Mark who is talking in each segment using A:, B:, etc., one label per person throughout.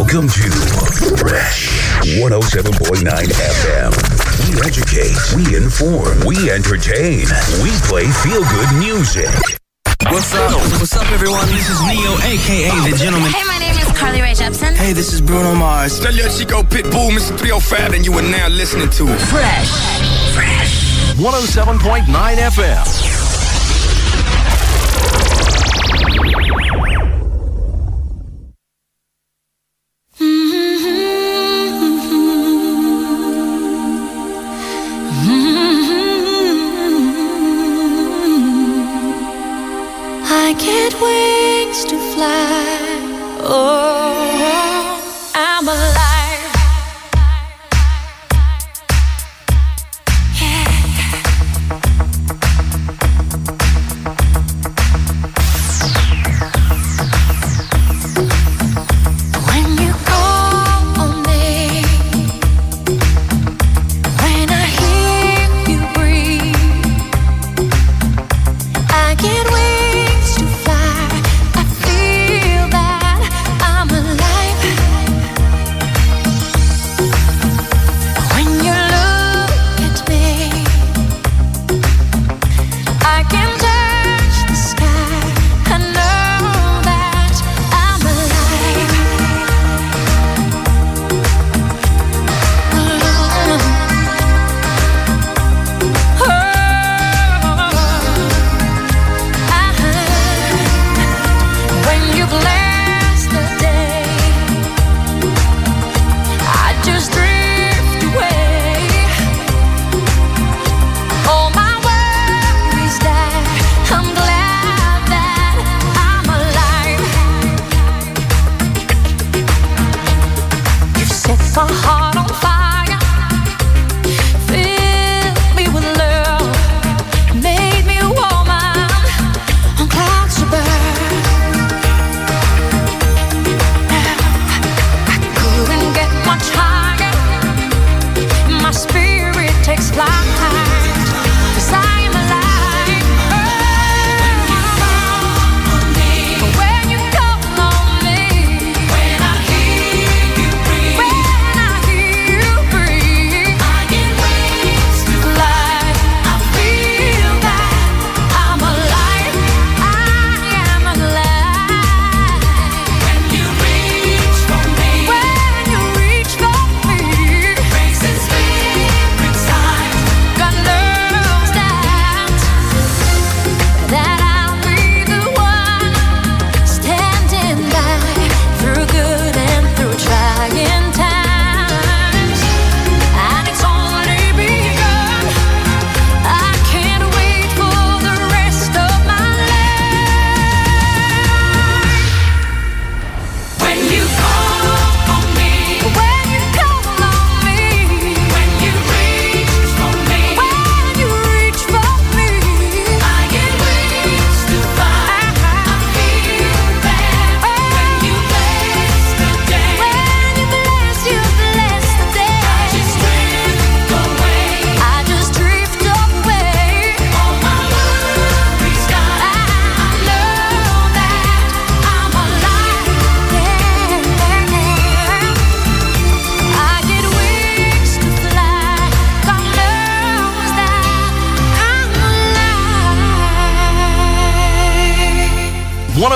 A: Welcome to Fresh 107.9 FM. We educate, we inform, we entertain, we play feel good music.
B: What's up? What's up, everyone? This is Neo, aka The Gentleman.
C: Hey, my name is Carly Rae Jepsen.
B: Hey, this is Bruno Mars.
D: Tell your Chico Pitbull, Mr. 305, and you are now listening to
C: Fresh.
A: Fresh 107.9 FM. I get wings to fly.
E: Oh.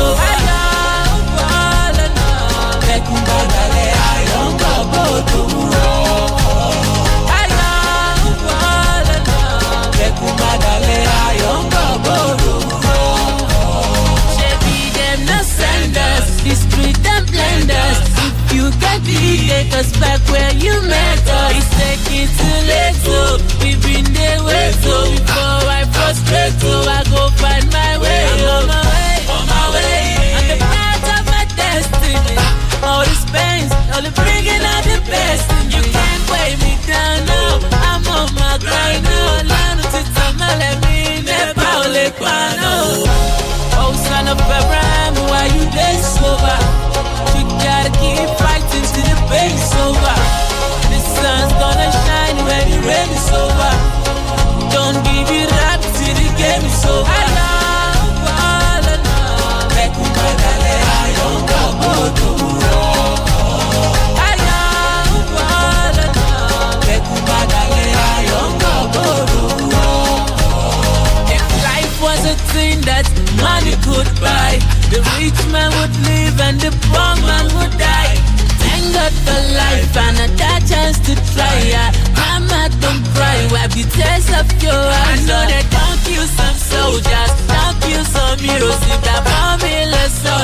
E: over. Dalẹ̀ dalẹ̀ send us, blend us. You me, take us back where you met us. It's taking too late, so we been dey wait, so before I frustrate,
F: so I. only bringing out the best. And you can't weigh me down now. I'm on my grind now. Lánàá ti tàn má lẹ́mí nípa ò lè pa náà. Oh, son of Abraham, why you dey over? You gotta keep fighting till the pain's over. The sun's gonna shine when the rain is over. Don't give it up till the game is over.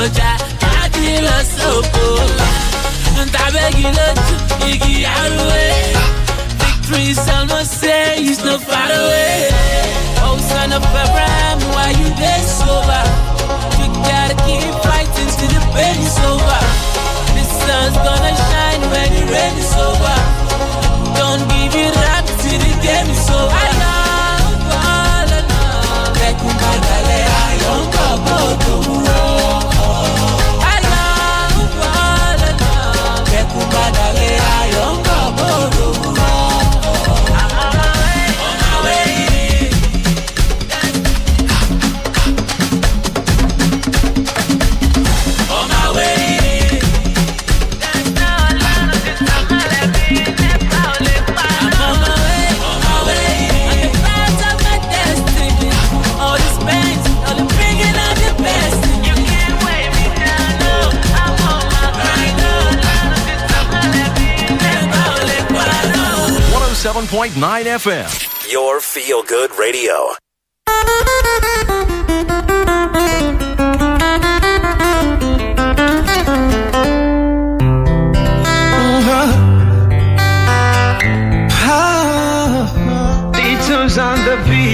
F: Formula soldier, I kill a soap. And I beg you, look, Iggy out of way. Victory's almost there, he's not far away. Oh, son of Abraham, why you there sober? You gotta keep fighting till the pain is over. The sun's gonna shine when the rain is over. Don't give it up till the game is over. Bekumbadale ayonka bodo Bekumbadale
C: 101.9 FM,
A: your feel good radio.
G: Uh-huh. Uh-huh. Uh-huh. on the beat.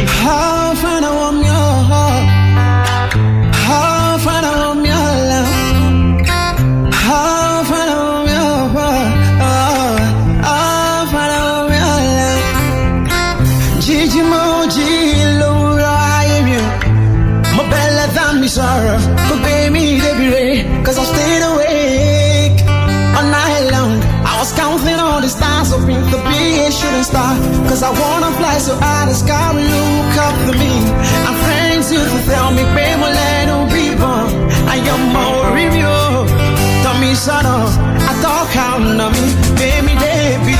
G: So sky will look up to me. I'm used to tell me, baby, let no people. I am more review. Tell me, up. I talk out on me, baby, they be.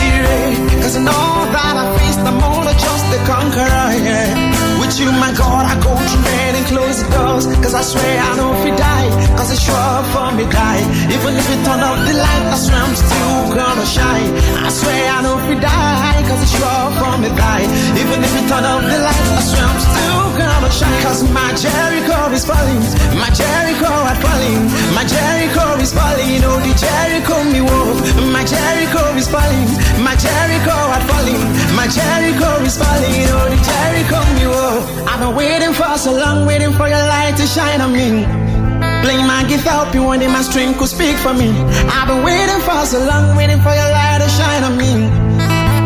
G: Cause I know that I face the more just the conqueror, yeah. You, my God, I go to bed and close the doors. Cause I swear I know if we die. Cause it's sure for me die. Even if you turn off the light, I swear I'm still gonna shine. I swear I know if we die. Cause it's sure for me die. Even if you turn off the light, I swear I'm still gonna shine. Cause my Jericho is falling. My Jericho is falling. My Jericho is falling. Oh, the Jericho me wolf. My Jericho is falling. My Jericho is falling. My Jericho is falling. Oh, the Jericho me wolf. I've been waiting for so long, waiting for your light to shine on me. Playing my gift help you one day my string could speak for me. I've been waiting for so long, waiting for your light to shine on me.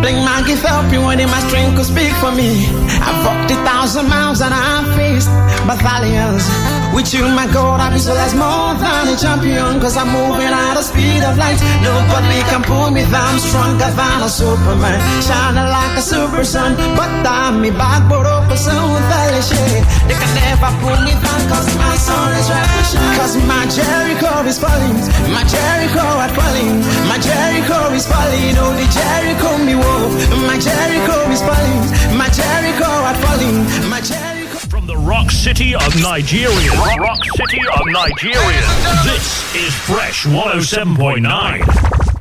G: Playing my gift help you day my string could speak for me. I've walked a thousand miles and I've faced battalions. With you, my God, I visualize more than a champion. Cause I'm moving at the speed of light. Nobody can pull me down. I'm stronger than a superman. Shining like a super sun. But I'm me back, but open so They can never pull me down. Cause my sun is right to shine. Cause my Jericho is falling. My Jericho is falling. My Jericho is falling. The Jericho me. My Jericho is falling. My Jericho is falling. My Jericho.
C: From the rock city of Nigeria. Rock city of Nigeria. This is Fresh 107.9.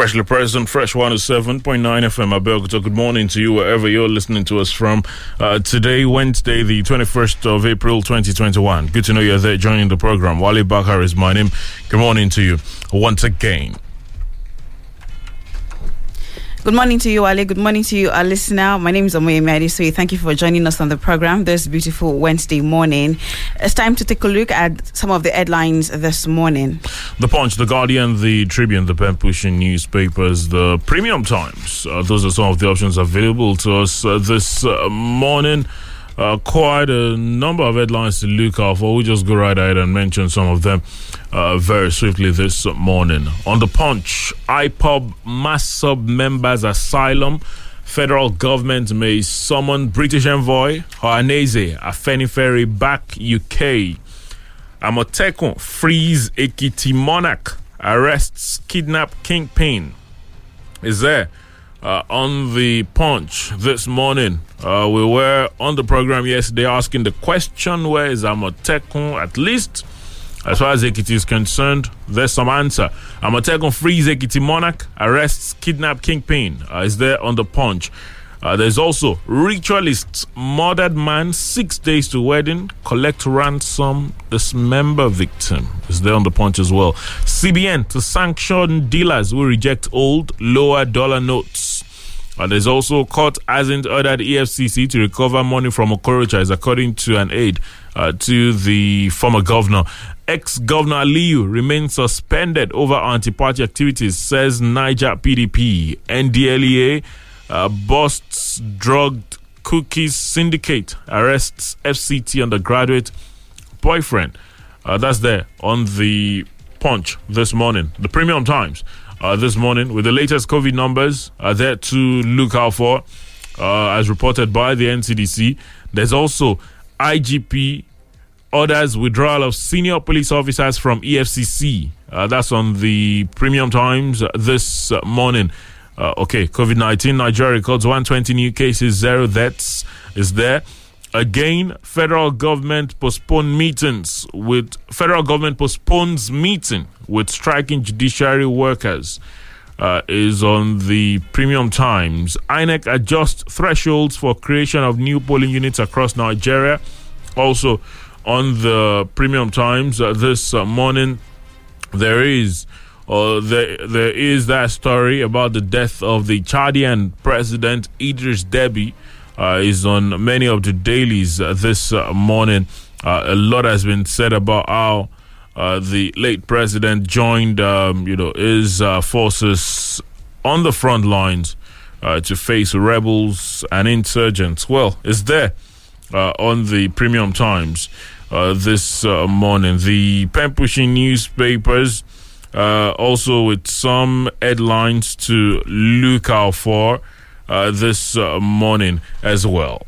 H: Freshly present, Fresh 107.9 FM. Abeokuta, good morning to you wherever you're listening to us from. Uh, today, Wednesday, the 21st of April 2021. Good to know you're there joining the program. Wale Bakar is my name. Good morning to you once again.
I: Good morning to you, Ali. Good morning to you, our listener. My name is Omoyemi Adesoi. Thank you for joining us on the program this beautiful Wednesday morning. It's time to take a look at some of the headlines this morning.
H: The Punch, The Guardian, The Tribune, The Pen Pushing newspapers, The Premium Times. Uh, those are some of the options available to us uh, this uh, morning. Uh, quite a number of headlines to look out for. We'll just go right ahead and mention some of them uh, very swiftly this morning. On the punch, IPOB MASSOB members asylum. Federal government may summon British envoy Ohanaeze Afenifere back UK. Amotekun frees Ekiti monarch, arrests kidnap kingpin. Is there? Uh, on the punch this morning. Uh, we were on the program yesterday asking the question where is Amotekun at least as far as Ekiti is concerned, there's some answer. Amotekun frees Ekiti monarch, arrests kidnap kingpin. Uh, is there on the punch? Uh, there's also ritualists murdered man six days to wedding collect ransom dismember victim is there on the punch as well cbn to sanction dealers who reject old lower dollar notes uh, there's also court hasn't ordered efcc to recover money from okorocha according to an aide uh, to the former governor ex-governor aliyu remains suspended over anti-party activities says niger pdp ndlea uh, busts drugged cookies syndicate, arrests FCT undergraduate boyfriend. Uh, that's there on the punch this morning. The Premium Times uh, this morning with the latest COVID numbers are there to look out for, uh, as reported by the NCDC. There's also IGP orders withdrawal of senior police officers from EFCC. Uh, that's on the Premium Times this morning. Uh, okay, COVID 19, Nigeria records 120 new cases, zero deaths is there. Again, federal government postponed meetings with federal government postpones meeting with striking judiciary workers. Uh, is on the Premium Times. INEC adjusts thresholds for creation of new polling units across Nigeria. Also on the Premium Times uh, this uh, morning, there is uh, there, there is that story about the death of the Chadian president Idris Deby. Uh, is on many of the dailies uh, this uh, morning. Uh, a lot has been said about how uh, the late president joined, um, you know, his forces on the front lines to face rebels and insurgents. Well, it's there on the Premium Times this morning. The pen pushing newspapers uh, also with some headlines to look out for uh, this uh, morning as well.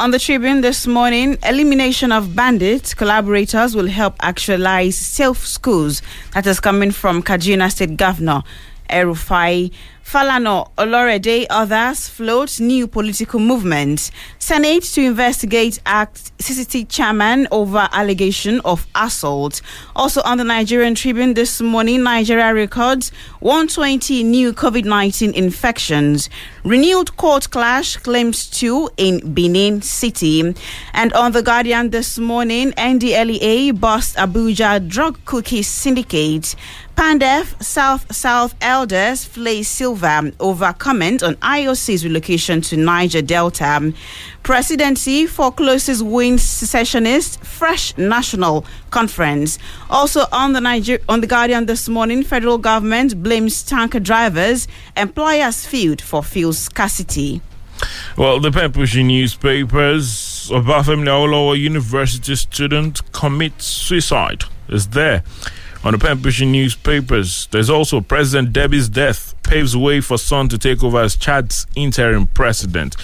I: On the Tribune this morning, elimination of bandits collaborators will help actualize self schools. That is coming from Kaduna State Governor Erufai Falana Olorede, others float new political movement. Senate to investigate act CCT chairman over allegation of assault. Also on the Nigerian Tribune this morning, Nigeria records 120 new COVID-19 infections. Renewed court clash claims two in Benin City. And on the Guardian this morning, NDLEA bust Abuja drug cookie syndicate. Pandef South South elders flay Sylva over comment on IOC's relocation to Niger Delta. Presidency forecloses wins secessionist fresh national conference. Also on the Niger- on the Guardian this morning, federal government blames tanker drivers, employers field for fuel scarcity.
H: Well, the pen pushing newspapers Obafemi Awolowo University student commits suicide is there on the pushing newspapers. There's also President Deby's death paves way for Son to take over as Chad's interim president.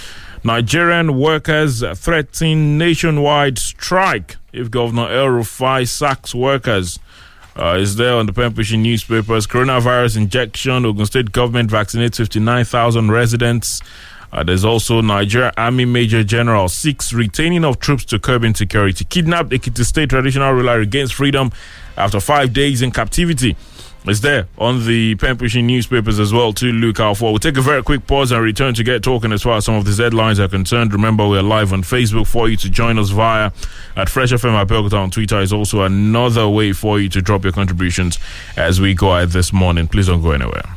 H: Nigerian workers threaten nationwide strike if Governor El Rufai sacks workers. Uh, is there on the pushing newspapers. Coronavirus injection. Ogun State government vaccinates 59,000 residents. Uh, there's also Nigeria Army Major General seeks retaining of troops to curb insecurity. Kidnapped Ekiti State traditional ruler regains freedom after five days in captivity. It's there on the pen pushing newspapers as well to look out for. We'll take a very quick pause and return to get talking as far as some of these headlines are concerned. Remember, we're live on Facebook for you to join us via at Fresh FM Abeokuta on Twitter is also another way for you to drop your contributions as we go out this morning. Please don't go anywhere.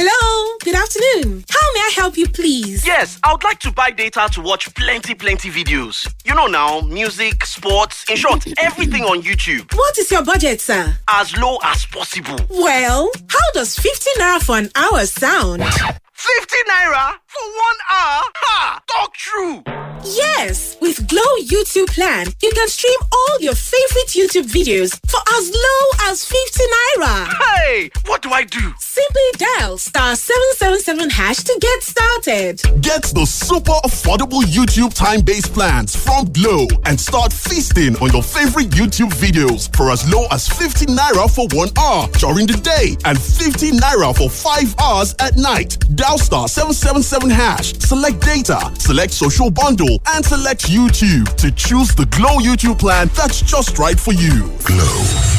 J: Hello, good afternoon. How may I help you, please?
K: Yes, I would like to buy data to watch plenty, plenty videos. You know now, music, sports, in short, everything on YouTube.
J: What is your budget, sir?
K: As low as possible.
J: Well, how does 50 naira for an hour sound?
K: 50 naira for one hour? Ha! Talk true!
J: Yes, with Glo YouTube plan, you can stream all your favorite YouTube videos for as low as 50 naira.
K: Hey, what do I do?
J: Simply dial star 777 hash to get started.
L: Get the super affordable YouTube time based plans from Glo and start feasting on your favorite YouTube videos for as low as 50 naira for one hour during the day and 50 naira for five hours at night. Dial star 777 hash, select data, select social bundle, and select YouTube to choose the Glo YouTube plan that's just right for you.
A: Glo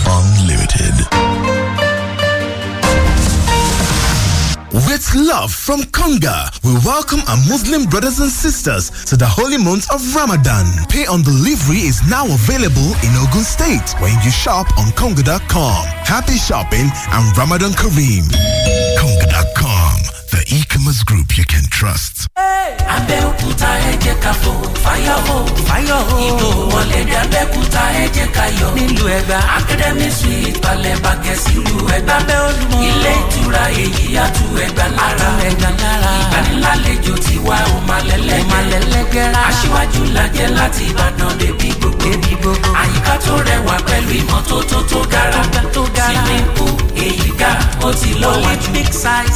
A: Unlimited.
M: With love from Konga, we welcome our Muslim brothers and sisters to the holy month of Ramadan. Pay on delivery is now available in Ogun State when you shop on Konga.com. Happy shopping and Ramadan Kareem. Konga.com, the e-commerce group you can trust.
N: Abẹ́òkúta ẹ jẹ́ ká fò. Fáyọ̀ hó fáyọ̀ hó ìbò wọlé dé Abẹ́òkúta ẹ jẹ́ ká yọ̀. Nílùú Ẹ̀gbá. Academy Suite balẹ̀ bàgẹ́ sílùú Ẹ̀gbá. Lábẹ́ Olúmọ ilé ìtura èyí àtú Ẹ̀gbá lára. Ẹ̀gbá lára. Ìgbanilálejò ti wá òmàlẹ́lẹ́gẹ́rẹ́ aṣíwájú lajẹ́ láti Ìbàdàn débi gbogbo. Àyíká tó rẹwà pẹ̀lú ìmọ́tótó tó gara. Pool èyí ga ó ti lọ́wọ́jú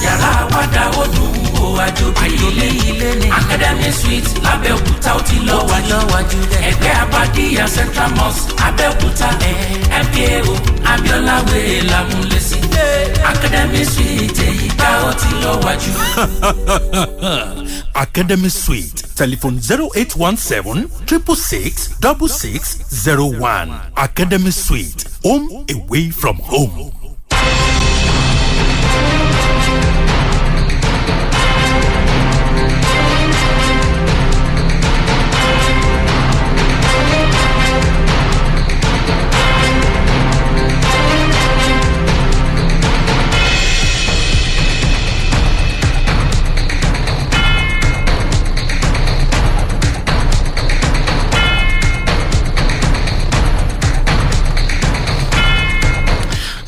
N: yàrá àwàdà ó dùn ó àjòbí ilé ilé ní. Academy suite lábẹ́òkúta ó ti lọ́wọ́jú ẹgbẹ́ abadíyà central mosque abẹ́òkúta. Mko abiola wèrè lámúlẹ́sí academy suite èyí ó ti lọ́wọ́jú.
O: academy suite telephone zero eight one seven triple six double six zero one. Academy suite home away from home.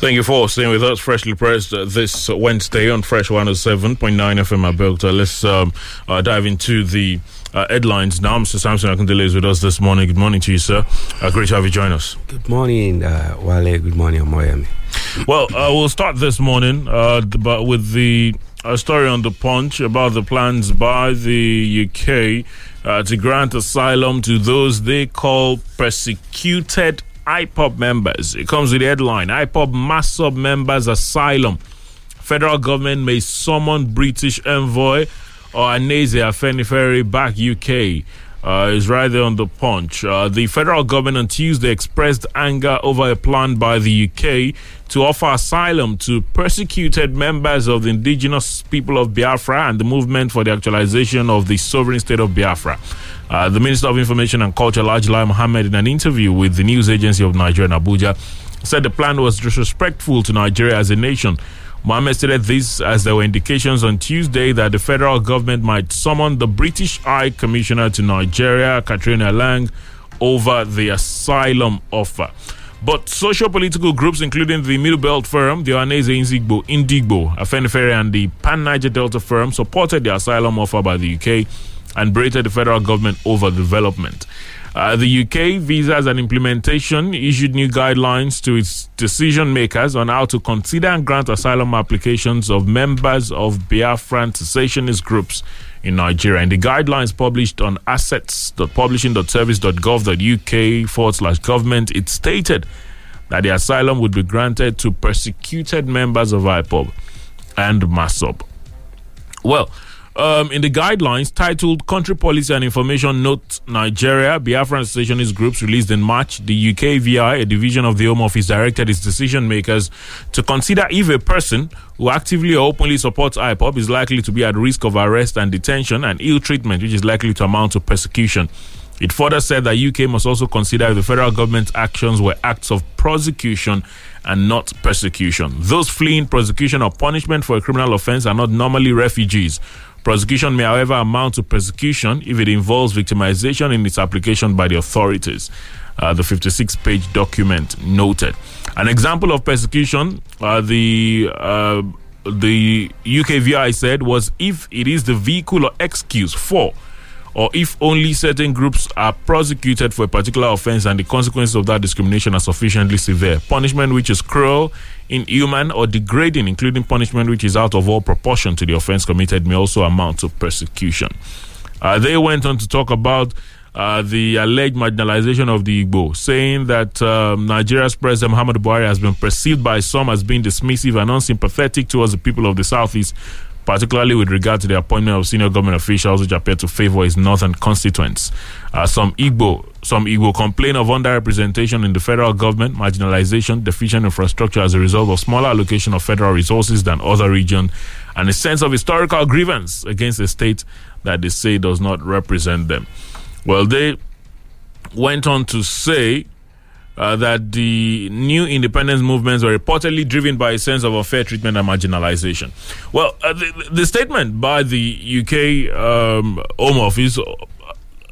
H: Thank you for staying with us. Freshly pressed uh, this Wednesday on Fresh 107.9 FM Abuja. Let's um, uh, dive into the uh, headlines now. Mr. Samson Akindele is with us this morning. Good morning to you, sir. Uh, great to have you join us.
P: Good morning, uh, Wale. Good morning, Moyami.
H: Well, uh, we'll start this morning uh, but with the uh, story on the punch about the plans by the UK uh, to grant asylum to those they call persecuted IPOB members. It comes with the headline IPOB MASSOB members asylum. Federal government may summon British envoy Ohanaeze Afenifere back UK. Uh, is right there on the punch. Uh, the federal government on Tuesday expressed anger over a plan by the UK to offer asylum to persecuted members of the indigenous people of Biafra and the movement for the actualization of the sovereign state of Biafra. Uh, the Minister of Information and Culture, Lajlai Mohammed, in an interview with the news agency of Nigeria in Abuja, said the plan was disrespectful to Nigeria as a nation. Mohammed stated this as there were indications on Tuesday that the federal government might summon the British High Commissioner to Nigeria, Catriona Laing, over the asylum offer. But social political groups, including the Middle Belt Forum, the Ohanaeze Ndigbo, Indigbo, Afenifere, and the Pan Niger Delta Forum, supported the asylum offer by the UK and berated the federal government over development. Uh, the UK, visas and implementation, issued new guidelines to its decision makers on how to consider and grant asylum applications of members of Biafran secessionist groups in Nigeria. And the guidelines published on assets.publishing.service.gov.uk forward slash government, it stated that the asylum would be granted to persecuted members of IPOB and MASSOB. Well, um, in the guidelines titled Country Policy and Information Note Nigeria, Biafran Associationist Groups released in March, the UK VI, a division of the Home Office, directed its decision makers to consider if a person who actively or openly supports IPOB is likely to be at risk of arrest and detention and ill treatment, which is likely to amount to persecution. It further said that UK must also consider if the federal government's actions were acts of prosecution and not persecution. Those fleeing prosecution or punishment for a criminal offense are not normally refugees. Prosecution may, however, amount to persecution if it involves victimization in its application by the authorities. Uh, the 56 page document noted. An example of persecution, uh, the uh, the UKVI said, was if it is the vehicle or excuse for or if only certain groups are prosecuted for a particular offense and the consequences of that discrimination are sufficiently severe. Punishment which is cruel, inhuman, or degrading, including punishment which is out of all proportion to the offense committed, may also amount to persecution. Uh, they went on to talk about uh, the alleged marginalization of the Igbo, saying that um, Nigeria's President Muhammadu Buhari has been perceived by some as being dismissive and unsympathetic towards the people of the Southeast, particularly with regard to the appointment of senior government officials which appear to favor his northern constituents. Uh, some Igbo, some Igbo complain of underrepresentation in the federal government, marginalization, deficient infrastructure as a result of smaller allocation of federal resources than other regions, and a sense of historical grievance against a state that they say does not represent them. Well, they went on to say uh, that the new independence movements were reportedly driven by a sense of unfair treatment and marginalization. Well, uh, the, the, statement by the UK um, Home Office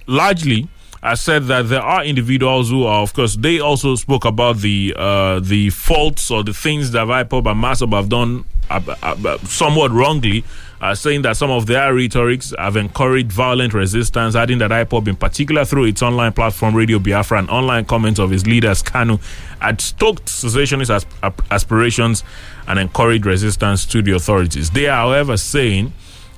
H: largely has said that there are individuals who are, of course, they also spoke about the uh, the faults or the things that IPOB and MASSOB have done uh, uh, somewhat wrongly uh, saying that some of their rhetorics have encouraged violent resistance, adding that IPOB, in particular through its online platform Radio Biafra and online comments of his leaders, Kanu, had stoked secessionist asp- aspirations and encouraged resistance to the authorities. They are, however, saying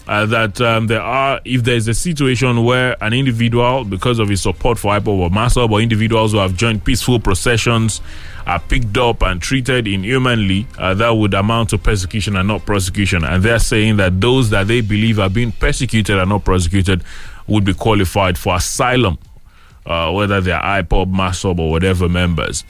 H: uh, that um, there are, if there's a situation where an individual, because of his support for IPOB or MASSOB, or individuals who have joined peaceful processions, are picked up and treated inhumanly, uh, that would amount to persecution and not prosecution. And they're saying that those that they believe are being persecuted and not prosecuted would be qualified for asylum, uh, whether they're IPOB, MASSOB, or whatever members.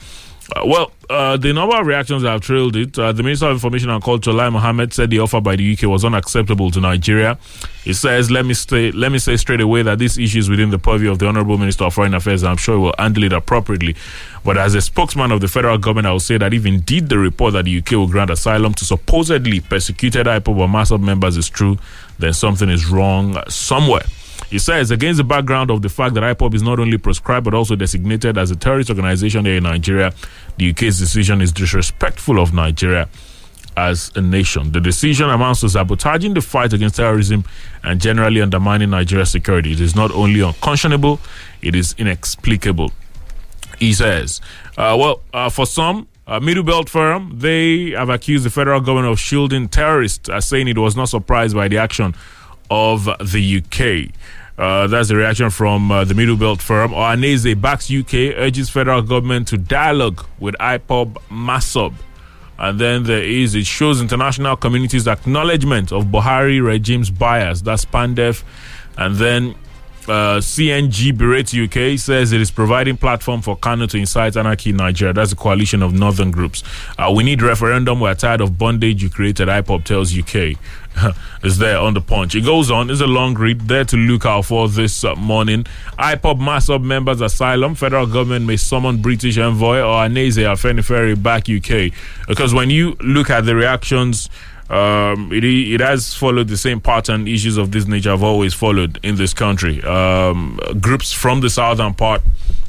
H: Uh, well, uh, the number of reactions have trailed it. Uh, the Minister of Information and Culture, Lai Mohammed, said the offer by the UK was unacceptable to Nigeria. He says, "Let me stay, let me say straight away that this issue is within the purview of the Honourable Minister of Foreign Affairs. And I'm sure he will handle it appropriately. But as a spokesman of the federal government, I will say that if indeed the report that the UK will grant asylum to supposedly persecuted IPOB or MASSOB members is true, then something is wrong somewhere." He says, against the background of the fact that IPOB is not only proscribed but also designated as a terrorist organization here in Nigeria, the UK's decision is disrespectful of Nigeria as a nation. The decision amounts to sabotaging the fight against terrorism and generally undermining Nigeria's security. It is not only unconscionable, it is inexplicable. He says, uh, well, uh, for some, uh, Middle Belt Forum, they have accused the federal government of shielding terrorists, uh, saying it was not surprised by the action of the UK. Uh, that's the reaction from uh, the Middle Belt Forum. Ohaneze backs UK, urges federal government to dialogue with IPOB MASSOB. And then there is, it shows international community's acknowledgement of Buhari regime's bias. That's Pandef. And then uh, CNG Berate UK says it is providing platform for Kanu to incite anarchy in Nigeria. That's a coalition of northern groups. Uh, we need referendum. We're tired of bondage you created. IPOB tells UK. is there on the punch. It goes on. It's a long read there to look out for this uh, morning. MASSOB members asylum. Federal government may summon British envoy Ohanaeze Afenifere back UK. Because when you look at the reactions um, it, it has followed the same pattern issues of this nature have always followed in this country. Um, groups from the southern part,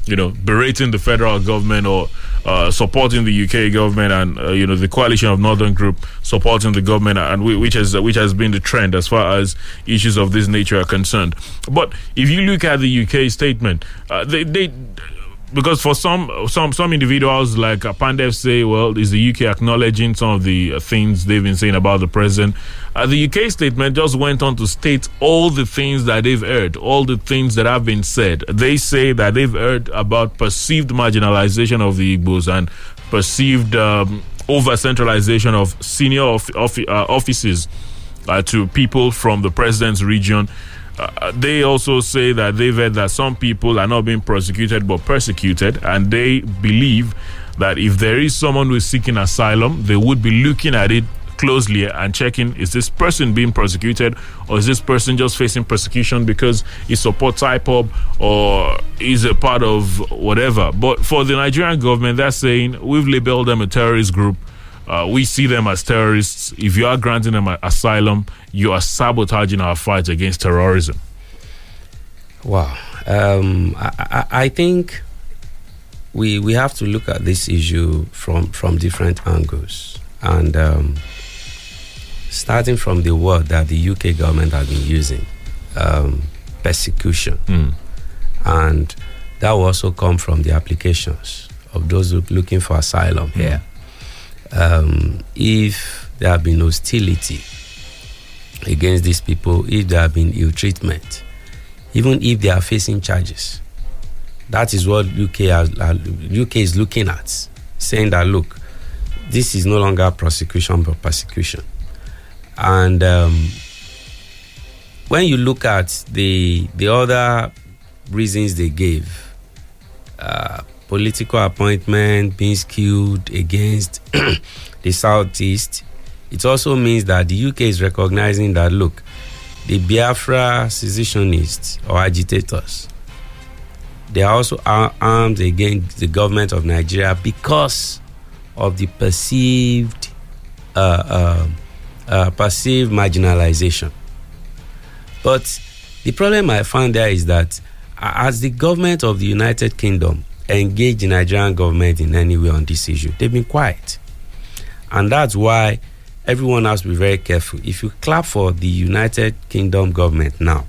H: you know, berating the federal government or uh, supporting the UK government, and uh, you know the coalition of northern group supporting the government, and we, which has which has been the trend as far as issues of this nature are concerned. But if you look at the UK statement, uh, they they because for some some some individuals like Pandef say, well, is the UK acknowledging some of the uh, things they've been saying about the president? Uh, the UK statement just went on to state all the things that they've heard, all the things that have been said. They say that they've heard about perceived marginalization of the Igbos and perceived um, over centralization of senior of, of, uh, offices uh, to people from the president's region. Uh, they also say that they've heard that some people are not being prosecuted but persecuted, and they believe that if there is someone who is seeking asylum, they would be looking at it closely and checking is this person being prosecuted or is this person just facing persecution because he supports IPOB or is a part of whatever. But for the Nigerian government, they're saying we've labeled them a terrorist group. Uh, we see them as terrorists. If you are granting them asylum, you are sabotaging our fight against terrorism.
P: Wow. Um, I, I, I think we we have to look at this issue from from different angles, and um, starting from the word that the UK government has been using, um, persecution, and that will also come from the applications of those looking for asylum here. Um, if there have been hostility against these people, if there have been ill treatment, even if they are facing charges. That is what UK has, uh, UK is looking at, saying that look, this is no longer prosecution but persecution. And um, when you look at the the other reasons they gave, uh, political appointment being skewed against the southeast, it also means that the UK is recognizing that look, the Biafra secessionists or agitators, they are also ar- armed against the government of Nigeria because of the perceived uh, uh, uh, perceived marginalization. But the problem I found there is that as the government of the United Kingdom engage the Nigerian government in any way on this issue, they've been quiet. And that's why everyone has to be very careful. If you clap for the United Kingdom government now,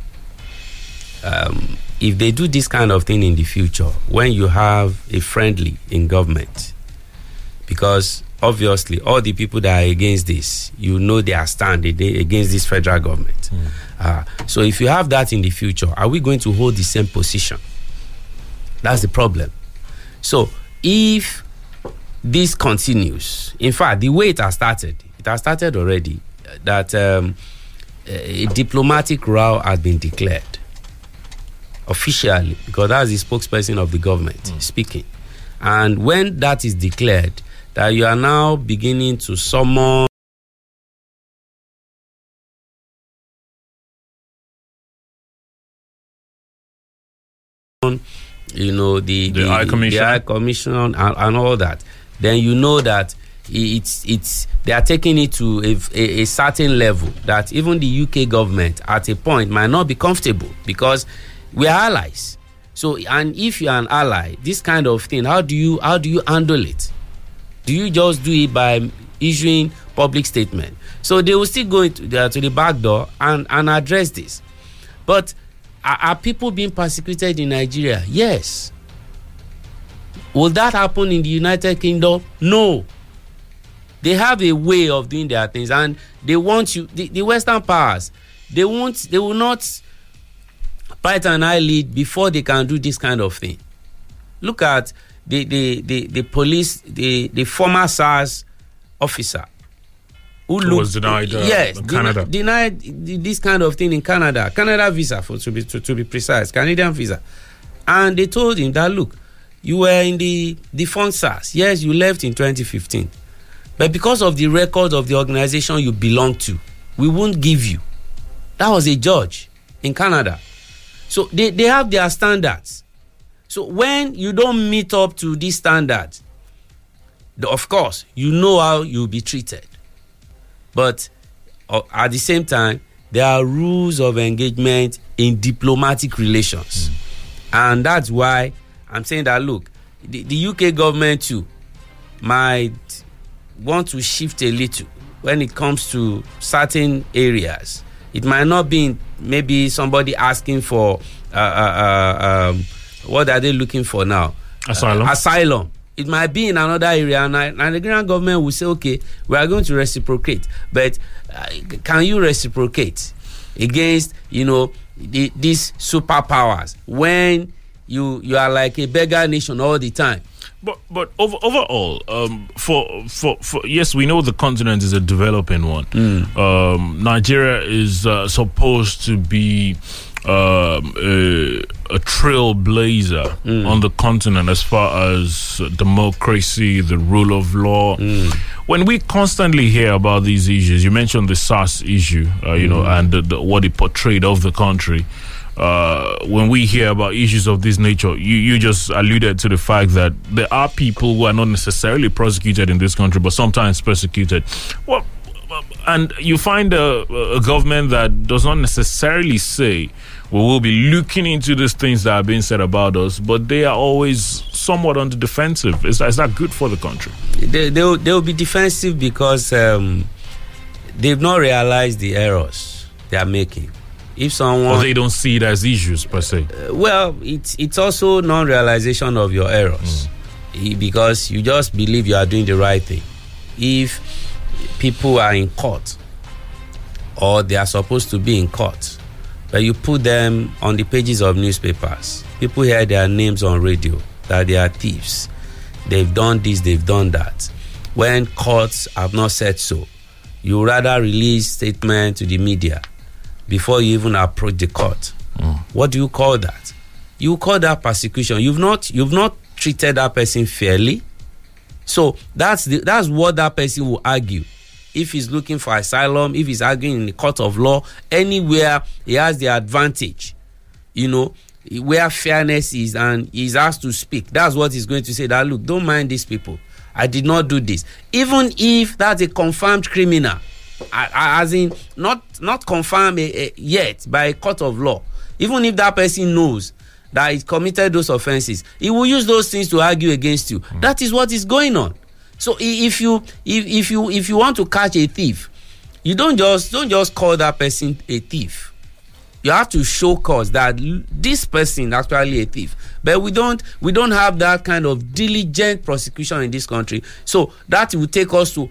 P: um, if they do this kind of thing in the future, when you have a friendly in government, because obviously all the people that are against this, you know they are standing against this federal government. Uh, so if you have that in the future, are we going to hold the same position? That's the problem. So if this continues, in fact, the way it has started, it has started already, that um, a diplomatic row has been declared officially because that's the spokesperson of the government speaking. And when that is declared, that you are now beginning to summon you know the
H: The High Commission.
P: the High Commission and, and all that, then you know that it's it's they are taking it to a, a, a certain level that even the UK government at a point might not be comfortable because we are allies. So and if you are an ally, this kind of thing, how do you how do you handle it? Do you just do it by issuing public statement? So they will still go into the, to the back door and, and address this. But are, are people being persecuted in Nigeria? Yes. Will that happen in the United Kingdom? No. They have a way of doing their things, and they want you. The, the Western powers, they won't. They will not bite an eyelid before they can do this kind of thing. Look at the the the, the police, the the former SARS officer who looked-
H: was denied, uh,
P: yes,
H: Canada.
P: denied this kind of thing in Canada, Canada visa for to be to, to be precise, Canadian visa, and they told him that look, you were in the SARS. Yes, you left in 2015, but because of the record of the organization you belong to, we won't give you. That was a judge in Canada. So they, they have their standards. So when you don't meet up to these standards, of course, you know how you'll be treated. But uh, at the same time, there are rules of engagement in diplomatic relations. And that's why I'm saying that look, the, the UK government too might want to shift a little when it comes to certain areas. It might not be maybe somebody asking for uh, uh, uh, um, what are they looking for now?
H: Asylum.
P: Uh, asylum. It might be in another area, and, and the Nigerian government will say, okay, we are going to reciprocate, but uh, can you reciprocate against you know the, these superpowers when you you are like a beggar nation all the time?
H: But but over, overall, um, for, for for yes, we know the continent is a developing one. Um, Nigeria is uh, supposed to be um, a, a trailblazer
P: Mm.
H: on the continent as far as democracy, the rule of law.
P: Mm.
H: When we constantly hear about these issues, you mentioned the SARS issue, uh, you know,
P: Mm.
H: and the, the, what it portrayed of the country. Uh, when we hear about issues of this nature, you, you just alluded to the fact that there are people who are not necessarily prosecuted in this country, but sometimes persecuted. Well, and you find a, a government that does not necessarily say we will be looking into these things that are being said about us, but they are always somewhat on the defensive. Is, is that good for the country?
P: They, they'll, they'll be defensive because um, they've not realized the errors they are making. If someone.
H: Or they don't see it as issues per se.
P: Uh, well, it's it's also non-realization of your errors Eh, because you just believe you are doing the right thing. If people are in court or they are supposed to be in court, but you put them on the pages of newspapers, people hear their names on radio that they are thieves. They've done this, they've done that. When courts have not said so, you rather release statement to the media before you even approach the court. Hmm. What do you call that? You call that persecution. You've not you've not treated that person fairly. So that's the that's what that person will argue. If he's looking for asylum, if he's arguing in the court of law, anywhere he has the advantage, you know, where fairness is and he's asked to speak, that's what he's going to say. That look, don't mind these people. I did not do this. Even if that's a confirmed criminal, as in not not confirmed eh, eh, yet by a court of law even if that person knows that he committed those offences he will use those things to argue against you. Hmm. That is what is going on. So if you if, if you if you want to catch a thief you don't just don't just call that person a thief. You have to show cause that this person actually a thief. But we don't we don't have that kind of diligent prosecution in this country. So that will take us to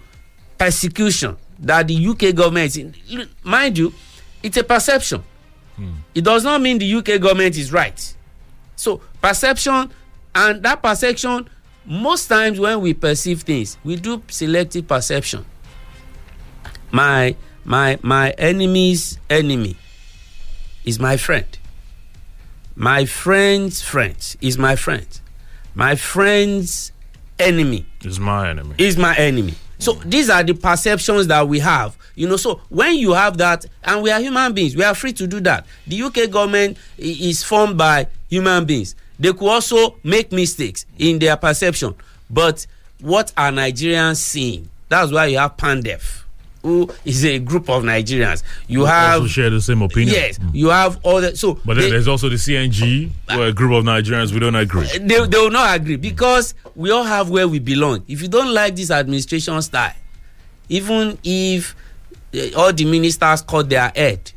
P: persecution that the uk government is in mind you it's a perception. Hmm. It does not mean the uk government is right so perception and that perception most times when we perceive things we do selective perception my my my enemy's enemy is my friend my friend's friend is my friend my friend's enemy
H: Is my enemy.
P: is my enemy. So these are the perceptions that we have. You know, so when you have that, and we are human beings, we are free to do that. The UK government is formed by human beings. They could also make mistakes in their perception. But what are Nigerians seeing? That's why you have Pandef, who is a group of Nigerians. You have
H: also share the same opinion.
P: yes, you have all the so
H: But then
P: they-
H: there's also the CNG, ah. where a group of Nigerians we don't agree.
P: Uh, they, they will not agree because we all have where we belong if you don't like this administration style even if uh, all the ministers cut their head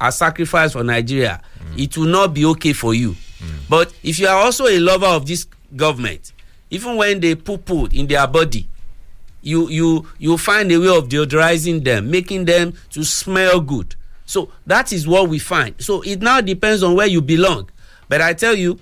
P: as sacrifice for nigeria mm. it will not be okay for you mm. but if you are also a lover of this government even when they poo poo in their body you you you find a way of deodorizing them making them to smell good. So that is what we find. So it now depends on where you belong. But i tell you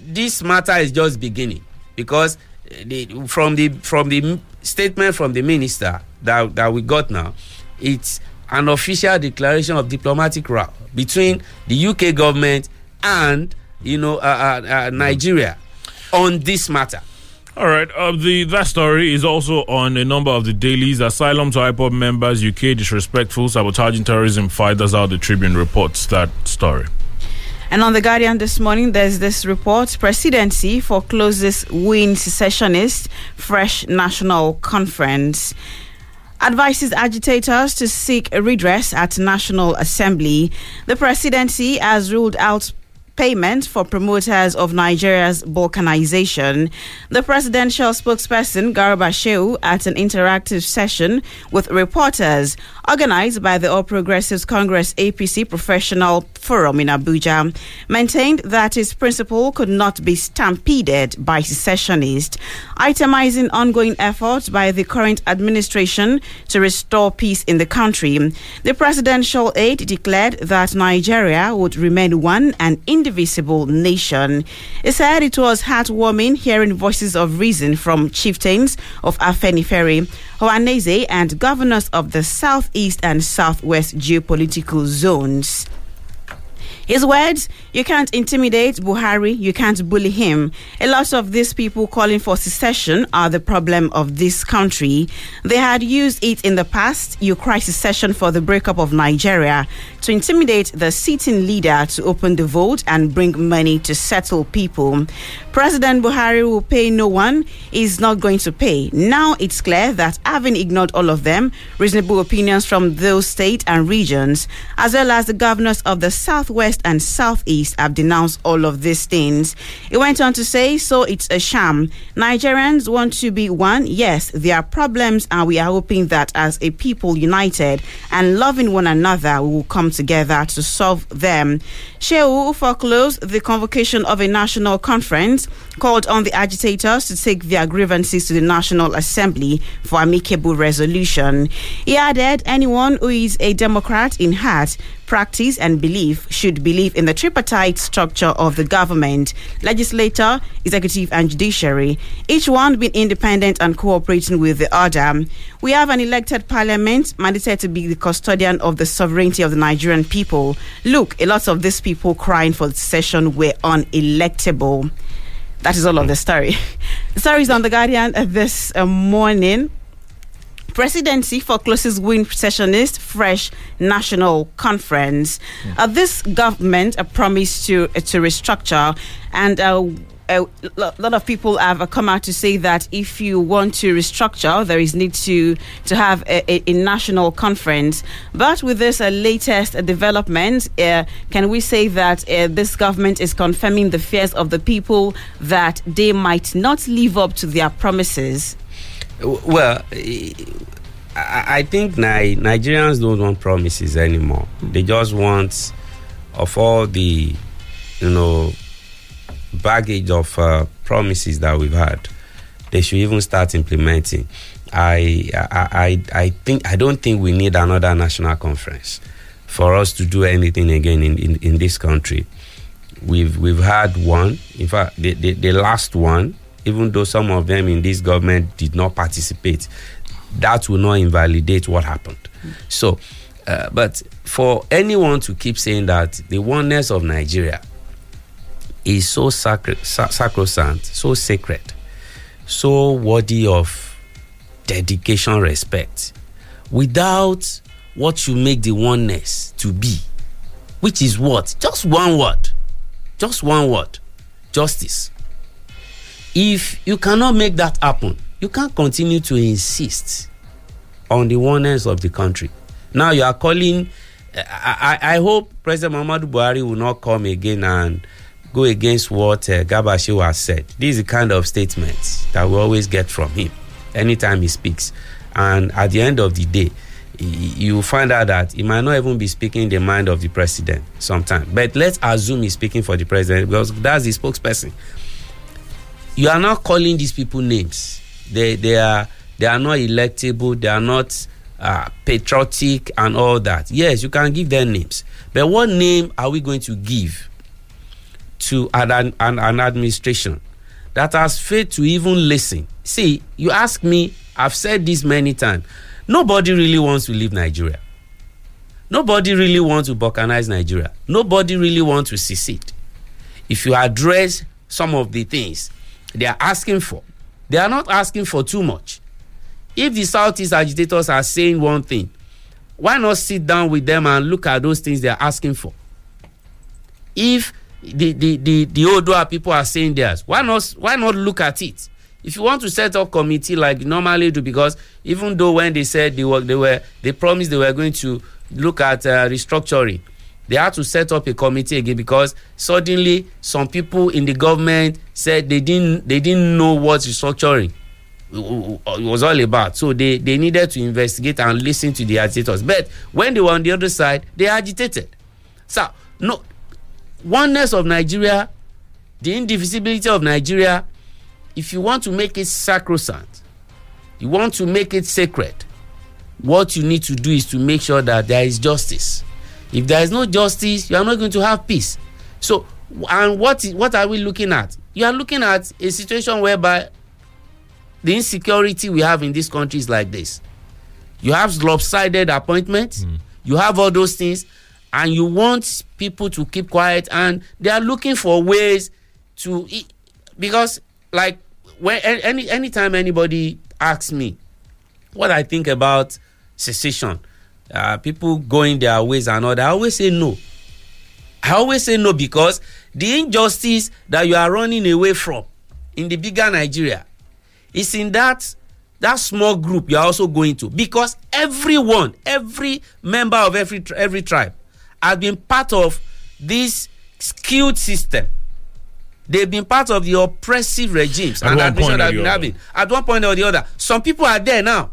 P: this matter is just beginning. Because eh, the, from the from the statement from the minister that that we got now it's an official declaration of diplomatic row between the uk government and you know uh, uh, uh, nigeria on this matter
H: All right. Uh, the that story is also on a number of the dailies. Asylum to IPOB members, UK disrespectful, sabotaging terrorism fight. That's how the Tribune reports that story.
I: And on The Guardian this morning, there's this report Presidency forecloses win secessionist, fresh national conference. Advises agitators to seek redress at National Assembly. The presidency has ruled out payment for promoters of Nigeria's balkanization. The presidential spokesperson, Garba Shehu, at an interactive session with reporters organized by the All Progressives Congress APC Professional Forum in Abuja, maintained that his principal could not be stampeded by secessionists, itemizing ongoing efforts by the current administration to restore peace in the country. The presidential aide declared that Nigeria would remain one and indivisible nation. He said it was heartwarming hearing voices of reason from chieftains of Afenifere, Ohanaeze, and governors of the southeast and southwest geopolitical zones. His words, you can't intimidate Buhari, you can't bully him. A lot of these people calling for secession are the problem of this country. They had used it in the past. You cry secession for the breakup of Nigeria to intimidate the sitting leader to open the vote and bring money to settle people. President Buhari will pay no one, is not going to pay. Now it's clear that having ignored all of them, reasonable opinions from those states and regions, as well as the governors of the Southwest and Southeast have denounced all of these things. He went on to say, so it's a sham. Nigerians want to be one. Yes, there are problems, and we are hoping that as a people united and loving one another, we will come together to solve them. Shehu foreclosed the convocation of a national conference, called on the agitators to take their grievances to the National Assembly for amicable resolution. He added, anyone who is a Democrat in heart, practice, and belief should believe in the tripartite structure of the government, legislature, executive, and judiciary, each one being independent and cooperating with the other. We have an elected parliament mandated to be the custodian of the sovereignty of the Nigerian people. Look, a lot of these people crying for the session were unelectable. That is all of the story. The story is on The Guardian this uh, morning. Presidency for closest win sessionist fresh national conference. Uh, this government uh, promised to uh, to restructure and. Uh, a lot of people have come out to say that if you want to restructure, there is need to to have a, a, a national conference. But with this uh, latest development, uh, can we say that uh, this government is confirming the fears of the people that they might not live up to their promises?
P: Well, I think Nigerians don't want promises anymore. They just want, of all the, you know, baggage of uh, promises that we've had, they should even start implementing. I, I, I, think I don't think we need another national conference for us to do anything again in, in, in this country. We've we've had one. In fact, the, the, the last one, even though some of them in this government did not participate, that will not invalidate what happened. So, uh, but for anyone to keep saying that the oneness of Nigeria is so sacred, sa- sacrosanct, so sacred, so worthy of dedication, respect, without what you make the oneness to be, which is what? Just one word. Just one word. Justice. If you cannot make that happen, you can't continue to insist on the oneness of the country. Now you are calling. I, I, I hope President Muhammadu Buhari will not come again and go against what uh, Garba Shehu has said. This is the kind of statements that we always get from him anytime he speaks. And at the end of the day, you find out that he might not even be speaking the mind of the president sometimes. But let's assume he's speaking for the president because that's the spokesperson. You are not calling these people names. They they are they are not electable. They are not uh, patriotic and all that. Yes, you can give them names, but what name are we going to give to an, an, an administration that has failed to even listen? See, you ask me. I've said this many times. Nobody really wants to leave Nigeria. Nobody really wants to balkanize Nigeria. Nobody really wants to secede. If you address some of the things they are asking for, they are not asking for too much. If the Southeast agitators are saying one thing, why not sit down with them and look at those things they are asking for? If the the the, the Odua people are saying theirs, why not why not look at it? If you want to set up committee like normally do, because even though when they said they were they were they promised they were going to look at uh, restructuring, they had to set up a committee again because suddenly some people in the government said they didn't they didn't know what restructuring uh, was all about. So they they needed to investigate and listen to the agitators. But when they were on the other side they agitated. So no oneness of nigeria the indivisibility of nigeria if you want to make it sacrosanct you want to make it sacred what you need to do is to make sure that there is justice if there is no justice you are not going to have peace. So and what is what are we looking at? You are looking at a situation whereby the insecurity we have in this country is like this. You have lopsided appointments mm. you have all those things and you want people to keep quiet and they are looking for ways to because like when any anytime anybody asks me what i think about secession uh, people going their ways and all that i always say no. I always say no because the injustice that you are running away from in the bigger nigeria is in that that small group you are also going to because everyone every member of every every tribe has been part of this skewed system. They've been part of the oppressive regimes
H: At
P: and administration that
H: the
P: been. Having at one point or the other. Some people are there now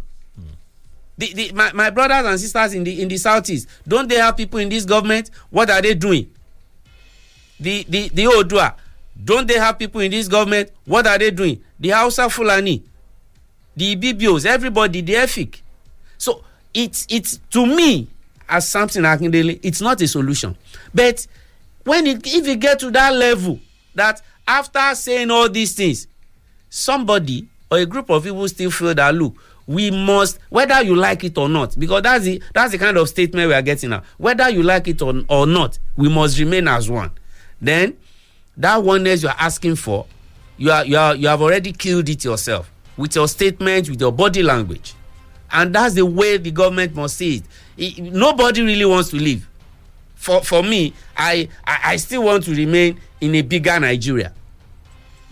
P: the, the, my, my brothers and sisters in the in the southeast don't they have people in this government? What are they doing? The the the odua don't they have people in this government? What are they doing? The hausa fulani the ibibios everybody the efik. So it's it's to me as something akindele it's not a solution. But when it if you get to that level that after saying all these things somebody or a group of people still feel that look we must whether you like it or not because that's the that's the kind of statement we are getting now. Whether you like it or, or not we must remain as one. Then that oneness you are asking for you are you are you have already killed it yourself with your statement with your body language. And that's the way the government must see it, it nobody really wants to leave. For for me I, I i still want to remain in a bigger nigeria.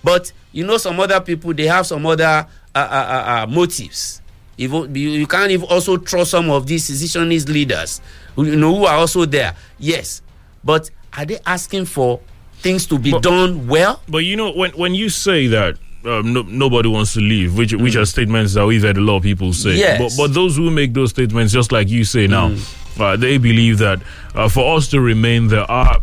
P: But you know some other people they have some other uh, uh, uh, uh, motives even you, you can't even also trust some of these secessionist leaders who, you know who are also there yes but are they asking for things to be done well
H: But you know, when when you say that um, no, nobody wants to leave, which which are statements that we've had a lot of people say.
P: Yes.
H: But but those who make those statements, just like you say now, uh, they believe that uh, for us to remain, there are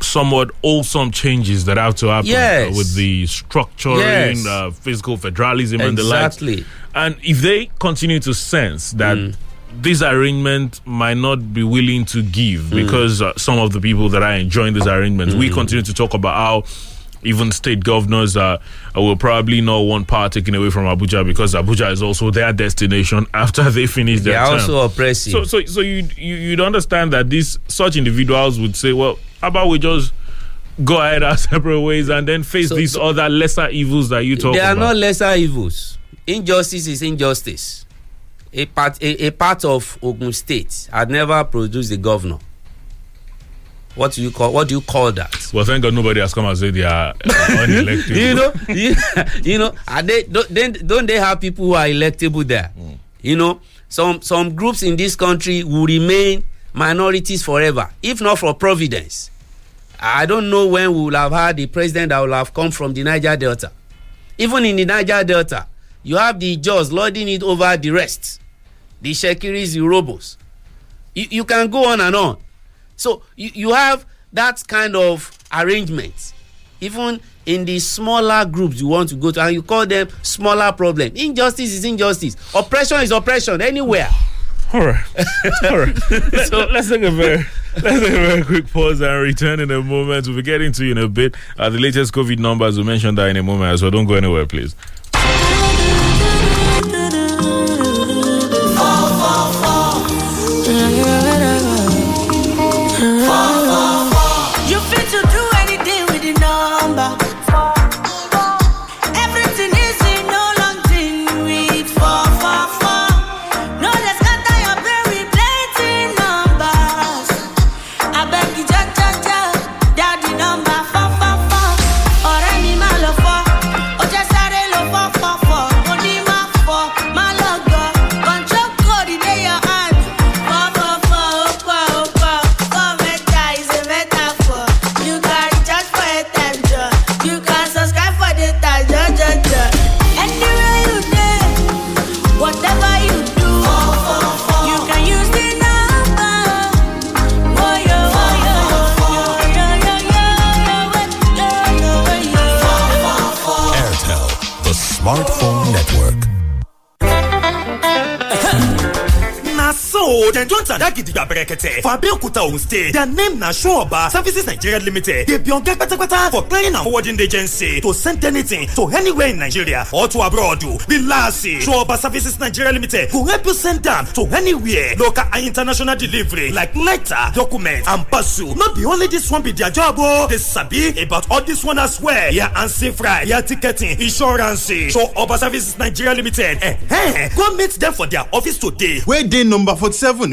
H: somewhat wholesome changes that have to happen
P: Yes.
H: uh, with the structuring,
P: Yes.
H: uh, fiscal federalism, and the like. And if they continue to sense that. This arrangement might not be willing to give because uh, some of the people that are enjoying this arrangement, we continue to talk about how even state governors uh, will probably not want power taken away from Abuja because Abuja is also their destination after they finish their
P: they
H: their
P: are
H: term.
P: also oppressive
H: So, so, so you, you you'd understand that these such individuals would say, well, how about we just go ahead our separate ways and then face
P: So-
H: these
P: so-
H: other lesser evils that you talk about?
P: they are
H: about.
P: not lesser evils injustice is injustice. A part a, a part of ogun state had never produced a governor. What do you call what do you call that?
H: Well, thank God nobody has come and said they are uh, unelected.
P: you know you, you know are they don't, then don't they have people who are electable there? You know some some groups in this country will remain minorities forever if not for providence. I don't know when we will have had a president that will have come from the niger delta. Even in the niger delta you have the Ijaws lording it over the rest the Itsekiris the Urhobos you, you can go on and on so you, you have that kind of arrangement even in the smaller groups you want to go to and you call them smaller problem injustice is injustice oppression is oppression anywhere
H: All right. All right. so let's take a very let's take a very quick pause and return in a moment. We'll be getting to you in a bit. Uh, the latest COVID numbers, we'll mention that in a moment as well. Don't go anywhere, please.
O: Dem don tanda gidigba bẹ̀rẹ̀kẹ̀tẹ̀ for abeokuta ogun state their name na sunoba services nigeria limited dey be oga kpatakpata for clearing and forwarding agency to send anything to anywhere in nigeria or to abroad relax sunoba services nigeria limited go help you send am to anywhere local and international delivery like letter document and parcel. No be only this one be their job o dey sabi about all this one as well. Ya ansi fry ya ticketing insurance. Sunoba services nigeria limited eh, go meet dem for their office today.
Q: wey dey number forty-seven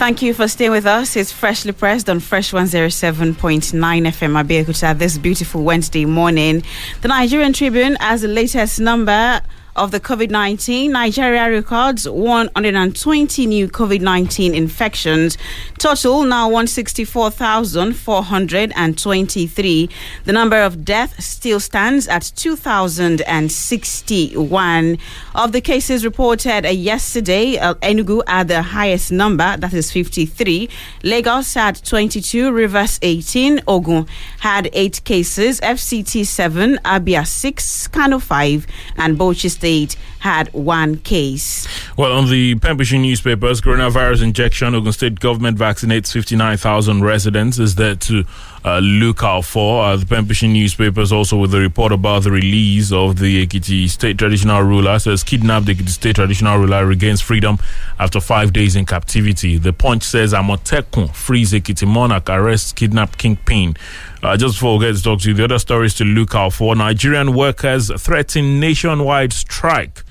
I: Thank you for staying with us. It's freshly pressed on Fresh 107.9 FM Abeokuta this beautiful Wednesday morning. The Nigerian Tribune has the latest number of the COVID 19, Nigeria records 120 new COVID 19 infections. Total now 164,423. The number of deaths still stands at 2,061. Of the cases reported uh, yesterday, uh, Enugu had the highest number, that is 53. Lagos had 22, Rivers 18, Ogun had 8 cases, FCT 7, Abia 6, Kano 5, and Bauchi State had one case.
H: Well, on the Pembrokeshire newspapers, coronavirus injection, Ogun State government vaccinates 59,000 residents is there to look out for. Uh, the Pembrokeshire newspapers also with a report about the release of the Ekiti state traditional ruler. Says kidnapped Ekiti state traditional ruler regains freedom after five days in captivity. The Punch says Amotekun frees Ekiti monarch, arrests kidnapped kingpin. Uh, just before we get to talk to you, the other stories to look out for. Nigerian workers threaten nationwide strike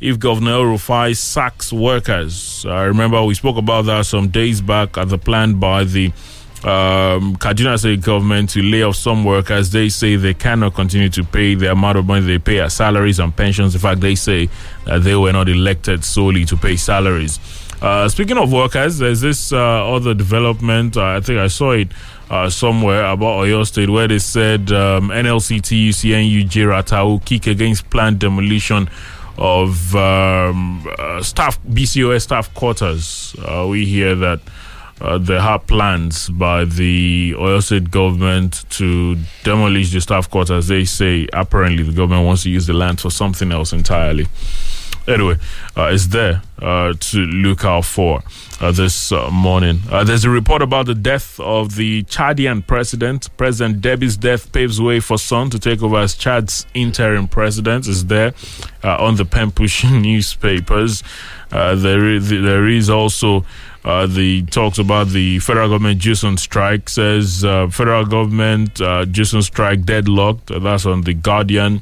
H: if Governor Rufai sacks workers. I remember we spoke about that some days back at the plan by the um, Kaduna State government to lay off some workers. They say they cannot continue to pay the amount of money they pay as salaries and pensions. In fact, they say that they were not elected solely to pay salaries. Uh, speaking of workers, there's this uh, other development. Uh, I think I saw it uh, somewhere about Oyo State where they said um, NLCT, UCNU, JRATA kick against planned demolition of um, uh, staff BCOS staff quarters. Uh, we hear that uh, there are plans by the Oyo State government to demolish the staff quarters. They say apparently the government wants to use the land for something else entirely. Anyway, uh, it's there uh, to look out for uh, this uh, morning. Uh, there's a report about the death of the Chadian president. President Deby's death paves way for Son to take over as Chad's interim president. Is there on the Pempush newspapers? there is there is also. Uh, the talks about the federal government JUSUN strike says uh, federal government uh, JUSUN strike deadlocked. That's on the Guardian.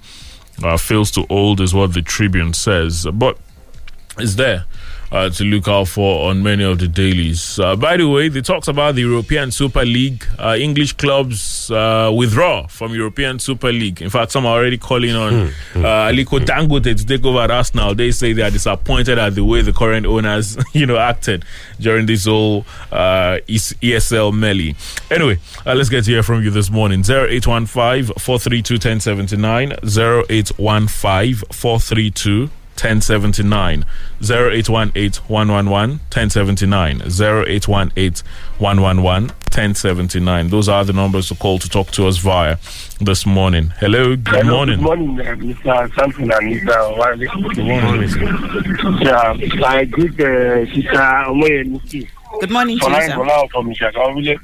H: fails to hold is what the Tribune says, but it's there. Uh, to look out for on many of the dailies. Uh, by the way, they talks about the European Super League. Uh, English clubs uh, withdraw from European Super League. In fact, some are already calling on hmm, hmm, uh, hmm, Aliko Dangote to take over at Arsenal. They say they are disappointed at the way the current owners, you know, acted during this whole uh, ESL melee. Anyway, let's get to hear from you this morning. 0815 432 1079 0815 432 1079 0818 111 1079 0818 111 1079 those are the numbers to call to talk to us via this morning. Hello good
R: hello,
H: morning
R: good morning. uh, mr samson and mr wale.
H: Good morning mr.
R: yeah i greet uh, sister omoyemi
I: Good morning to you, sir.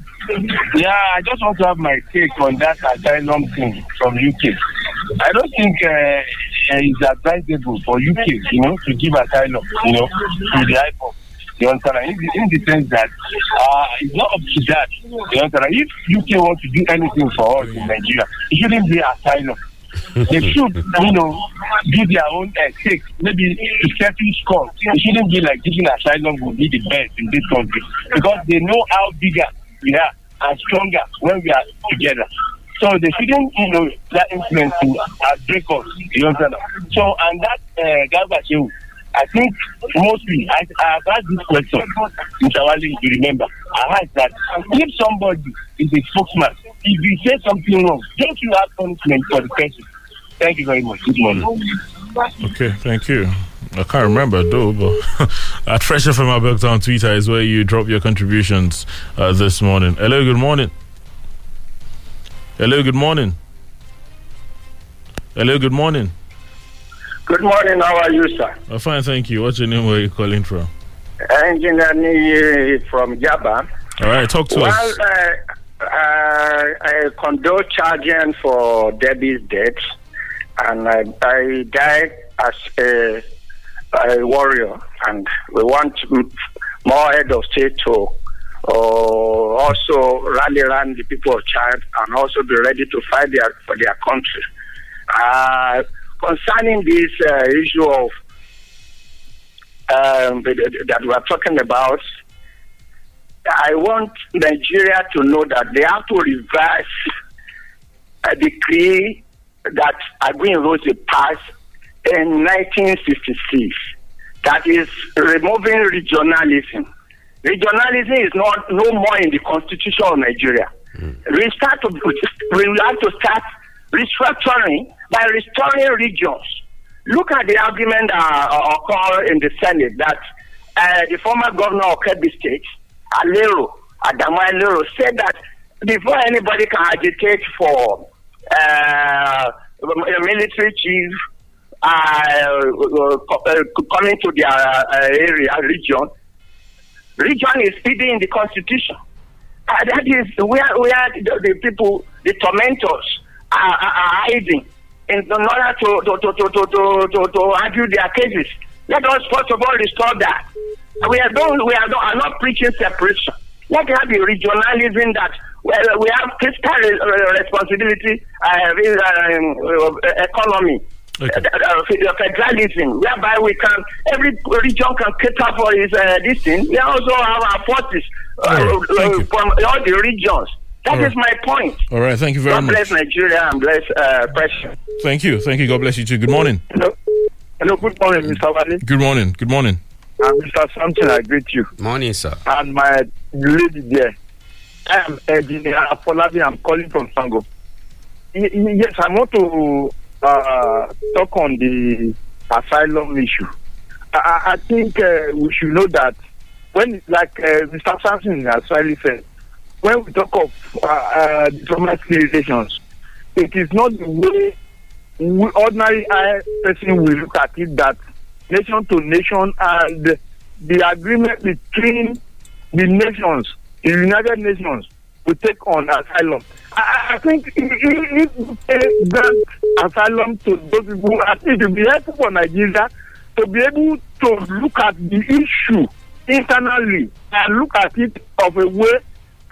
R: Yeah, I just want to have my take on that asylum thing from UK. I don't think uh, it's advisable for UK, you know, to give asylum, you know, to the IPOB. You understand? In the, in the sense that uh, it's not up to that. You understand? If UK wants to do anything for us in Nigeria, it shouldn't be asylum. they should, you know, give their own uh, take, maybe to settle score. It shouldn't be like giving asylum will be the best in this country because they know how bigger we are and stronger when we are together. So they shouldn't, you know, that influence to uh, break us. You understand? So, and that uh, Shehu, I think mostly, I, I've asked this question, Mr. Wale, if you remember. I asked that if somebody is a spokesman, if you say something wrong, don't you have punishment for the person? Thank you very much. Good morning.
H: Okay, thank you. I can't remember though, but at Fresh FM on Twitter is where you drop your contributions uh, this morning. Hello, good morning. Hello, good morning. Hello, good morning.
S: Good morning. How are you, sir?
H: Uh, fine, thank you. What's your name? Where are you calling from?
S: Engineer from Jaba.
H: All right, talk to
S: well,
H: us.
S: Uh, uh, I condole charging for Deby's death, and I, I died as a, a warrior, and we want more head of state to uh, also rally around the people of Chad and also be ready to fight their, for their country. Uh, concerning this uh, issue of um, that we are talking about, I want Nigeria to know that they have to reverse a decree that Aguiyi-Ironsi passed in 1966 that is removing regionalism. Regionalism is not no more in the constitution of Nigeria. We start to we have to start restructuring by restoring regions. Look at the argument uh, occurred in the Senate that uh, the former governor of Kebbi State, Aliero, Adamu Aliero, said that before anybody can agitate for uh, a military chief uh, uh, coming to their uh, area, region, region is hidden in the constitution. Uh, that is where, where the, the people, the tormentors, are, are, are hiding in order to, to, to, to, to, to, to, argue their cases. Let us first of all restore that. We are don't, we are, not, are not preaching separation. Let have a regionalism that well, we have fiscal uh, responsibility, uh, um, uh, economy, uh, uh, federalism, whereby we can every region can cater for its uh, this thing. We also have our forces uh, uh, from all the regions. That
H: All
S: is
H: right.
S: my point.
H: All right, thank you very
S: God
H: much.
S: bless Nigeria and bless uh, Pressure.
H: Thank you, thank you. God bless you too. Good morning.
T: Hello, good morning, Mr. Wale.
H: Good morning. Good morning.
T: I'm Mr. Something, I greet you.
P: Morning, sir.
T: And my lady there. I am Engineer Afolabi, I'm calling from Sango. Y- y- yes, I want to uh, talk on the asylum issue. I, I- think uh, we should know that when, like uh, Mr. Samson has rightly said, when we talk of uh, uh, diplomatic relations, it is not the way we ordinary person will look at it that nation to nation and the agreement between the nations, the United Nations, will take on asylum. I, think if we grant asylum to those people, I think it be helpful for Nigeria to be able to look at the issue internally and look at it of a way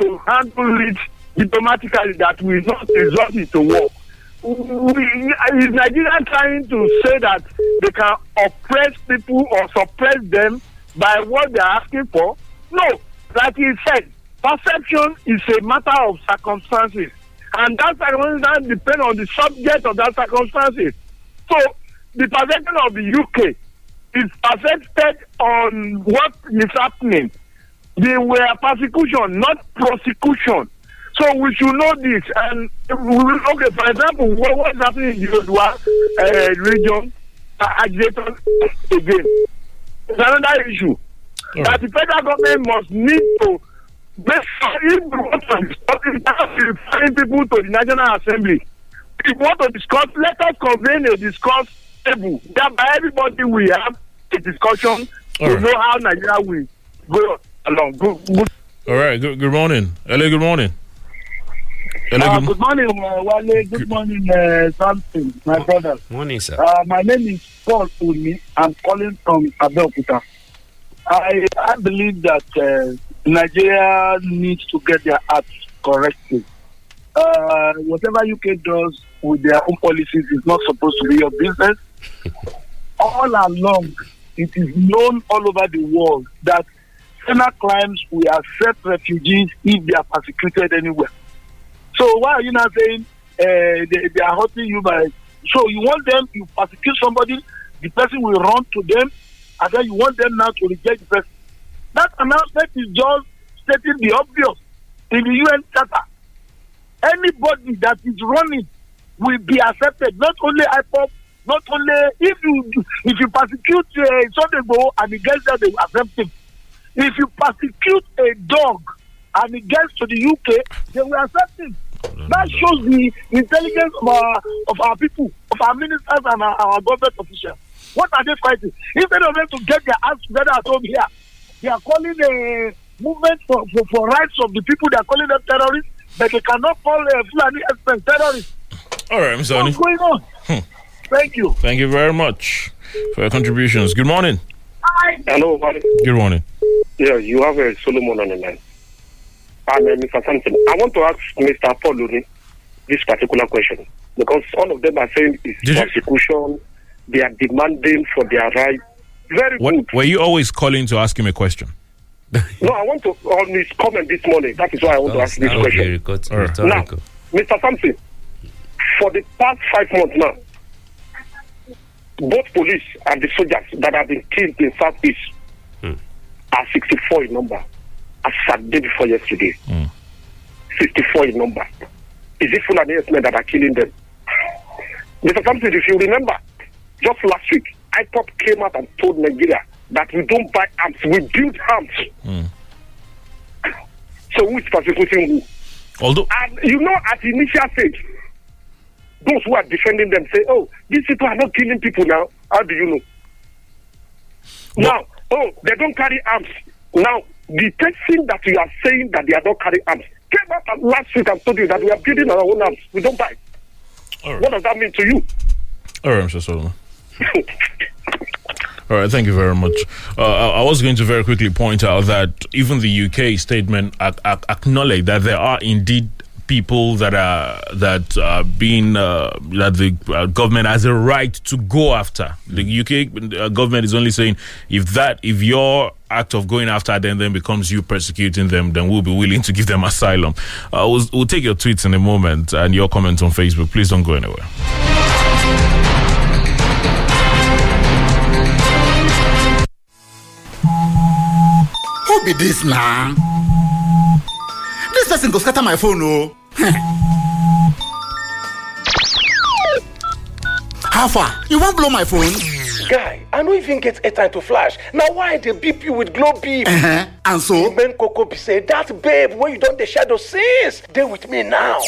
T: to handle it diplomatically that will not result into war. We, is Nigeria trying to say that they can oppress people or suppress them by what they are asking for? No, like he said, perception is a matter of circumstances, and that circumstance depends on the subject of that circumstances. So, the perception of the UK is affected on what is happening. They were persecution, not prosecution. So we should know this. And okay, for example, what, what's happening in the Odua uh, region, uh, agitators again. It's another issue that the federal government must need to make sure if we want to discuss it, have to referring people to the National Assembly. If we want to discuss, let us convene a discuss table. Thereby everybody will have a discussion
H: All
T: to
H: right.
T: know how Nigeria will go along. Good, good.
H: All right. Good, good morning. Hello. Good morning. Hello.
U: Uh,
H: good,
U: good morning, uh, Wale. Good morning, uh, Samson, my brother.
P: Morning, sir.
U: Uh, my name is Paul Oni. I'm calling from Abeokuta. I I believe that uh, Nigeria needs to get their acts corrected. Uh, whatever UK does with their own policies is not supposed to be your business. all along, it is known all over the world that penal crimes will accept refugees if they are persecuted anywhere. So why are you not saying uh, they, they are hurting you by. So you want them, you persecute somebody, the person will run to them, and then you want them now to reject the person. That announcement is just stating the obvious in the UN Charter. Anybody that is running will be accepted. Not only IPOB, not only if you if you persecute a Sunday and he gets there, they will accept him. If you persecute a dog and he gets to the UK, they will accept him. That shows the intelligence of our of our people, of our ministers and our, our government officials. What are they fighting? Instead of them to get their hands together at home here, they are calling a movement for, for, for rights of the people. They are calling them terrorists, but they cannot call uh, Fulani express terrorists.
H: All right, Mr. Oni.
U: What's going on? Thank you.
H: Thank you very much for your contributions. Good morning. Hi.
V: Hello, buddy.
H: Good morning.
V: Yeah, you have a Solomon on the line. And uh, Mr. Samson, I want to ask Mr. Paul Oni this particular question because all of them are saying it's persecution. They are demanding for their right. Very
H: What,
V: good.
H: were you always calling to ask him a question?
V: No, I want to on his comment this morning. That is why I want to ask this question. Now, Mr. Samson, for the past five months now, both police and the soldiers that have been killed in Southeast are 64 in number, as at day before yesterday. Hmm. 64 in number. Is it Fulani men that are killing them? Mr. Samson, if you remember, just last week, IPOB came out and told Nigeria that we don't buy arms, we build arms. Hmm. So who is persecuting who?
H: Although,
V: and you know, at the initial stage, those who are defending them say, "Oh, these people are not killing people now." How do you know? Now, oh, they don't carry arms. Now, the person that you are saying that they are not carrying arms came out and last week and told you that we are building our own arms. We don't buy. What does that mean to you?
H: All right, Mr. Solomon. All right, thank you very much. Uh, I, was going to very quickly point out that even the UK statement ac- ac- acknowledged that there are indeed people that are that are being uh, that the uh, government has a right to go after. The UK uh, government is only saying if that if your act of going after them then becomes you persecuting them, then we'll be willing to give them asylum. Uh, we'll, we'll take your tweets in a moment and your comments on Facebook. Please don't go anywhere.
W: Who be this now? This person go scatter my phone, oh. How far? You won't blow my phone?
X: Guy, I no even get airtime to flash. Now why they beep you with glow beep?
W: Uh-huh. And so?
X: The main coco be say that babe where you don dey shadow since dey with me now.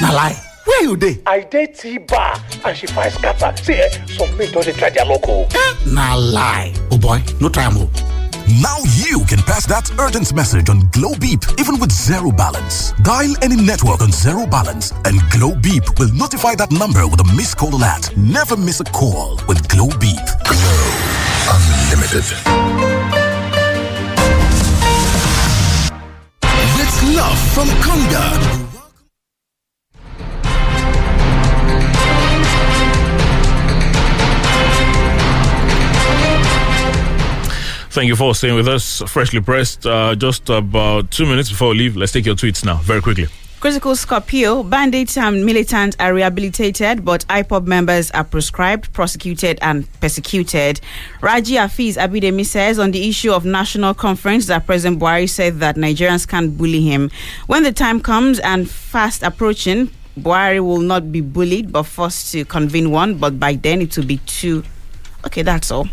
W: Na lie. Where you dey?
X: I dey T bar and she find scatter. See eh, some men don dey try their local.
W: Na lie. Oh boy, no try am oh.
M: Now you can pass that urgent message on Glo Beep even with zero balance. Dial any network on zero balance and Glo Beep will notify that number with a missed call alert. Never miss a call with Glo Beep. Glo Unlimited. With love from Konga.
H: Thank you for staying with us. Freshly pressed. Uh, just about two minutes before we leave, let's take your tweets now, very quickly.
I: Critical Scorpio, bandits and militants are rehabilitated, but IPOB members are proscribed, prosecuted, and persecuted. Raji Afiz Abidemi says on the issue of national conference that President Buhari said that Nigerians can't bully him. When the time comes and fast approaching, Buhari will not be bullied but forced to convene one, but by then it will be too. Okay, that's all.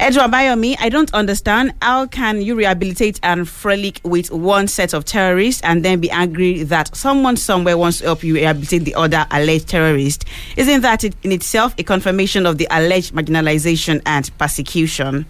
I: Edward Abayomi, I don't understand how can you rehabilitate and frolic with one set of terrorists and then be angry that someone somewhere wants to help you rehabilitate the other alleged terrorist? Isn't that in itself a confirmation of the alleged marginalization and persecution?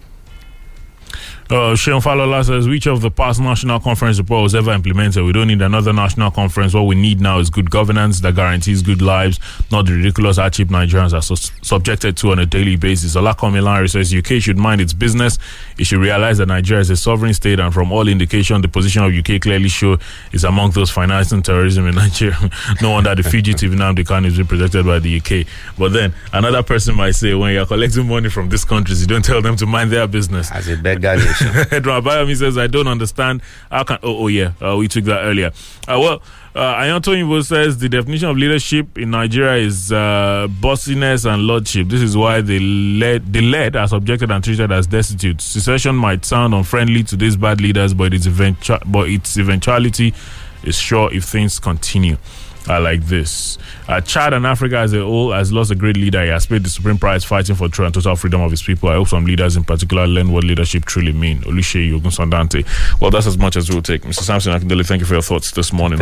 H: Uh, Sheon Falola says, which of the past national conference report was ever implemented? We don't need another national conference. What we need now is good governance that guarantees good lives, not the ridiculous hardship Nigerians are su- subjected to on a daily basis. Olako Milari says, UK should mind its business. It should realize that Nigeria is a sovereign state, and from all indication, the position of UK clearly show is among those financing terrorism in Nigeria. no wonder the fugitive Nnamdi Kanu is being protected by the UK. But then another person might say, when you're collecting money from these countries, you don't tell them to mind their business.
P: As a beggar
H: Edward Abayomi says, I don't understand. How can. Oh, oh yeah. Uh, we took that earlier. Uh, well, uh, Ayantoyinbo says the definition of leadership in Nigeria is uh, bossiness and lordship. This is why the led, the led are subjected and treated as destitute. Secession might sound unfriendly to these bad leaders, but its, eventu- but its eventuality is sure if things continue. Uh, like this. Uh, Chad and Africa as a whole has lost a great leader. He has paid the supreme price fighting for true and total freedom of his people. I hope some leaders in particular learn what leadership truly mean. Oluseyi Ogunsandante. Well, that's as much as we'll take. Mr. Samson Akindele, thank you for your thoughts this morning.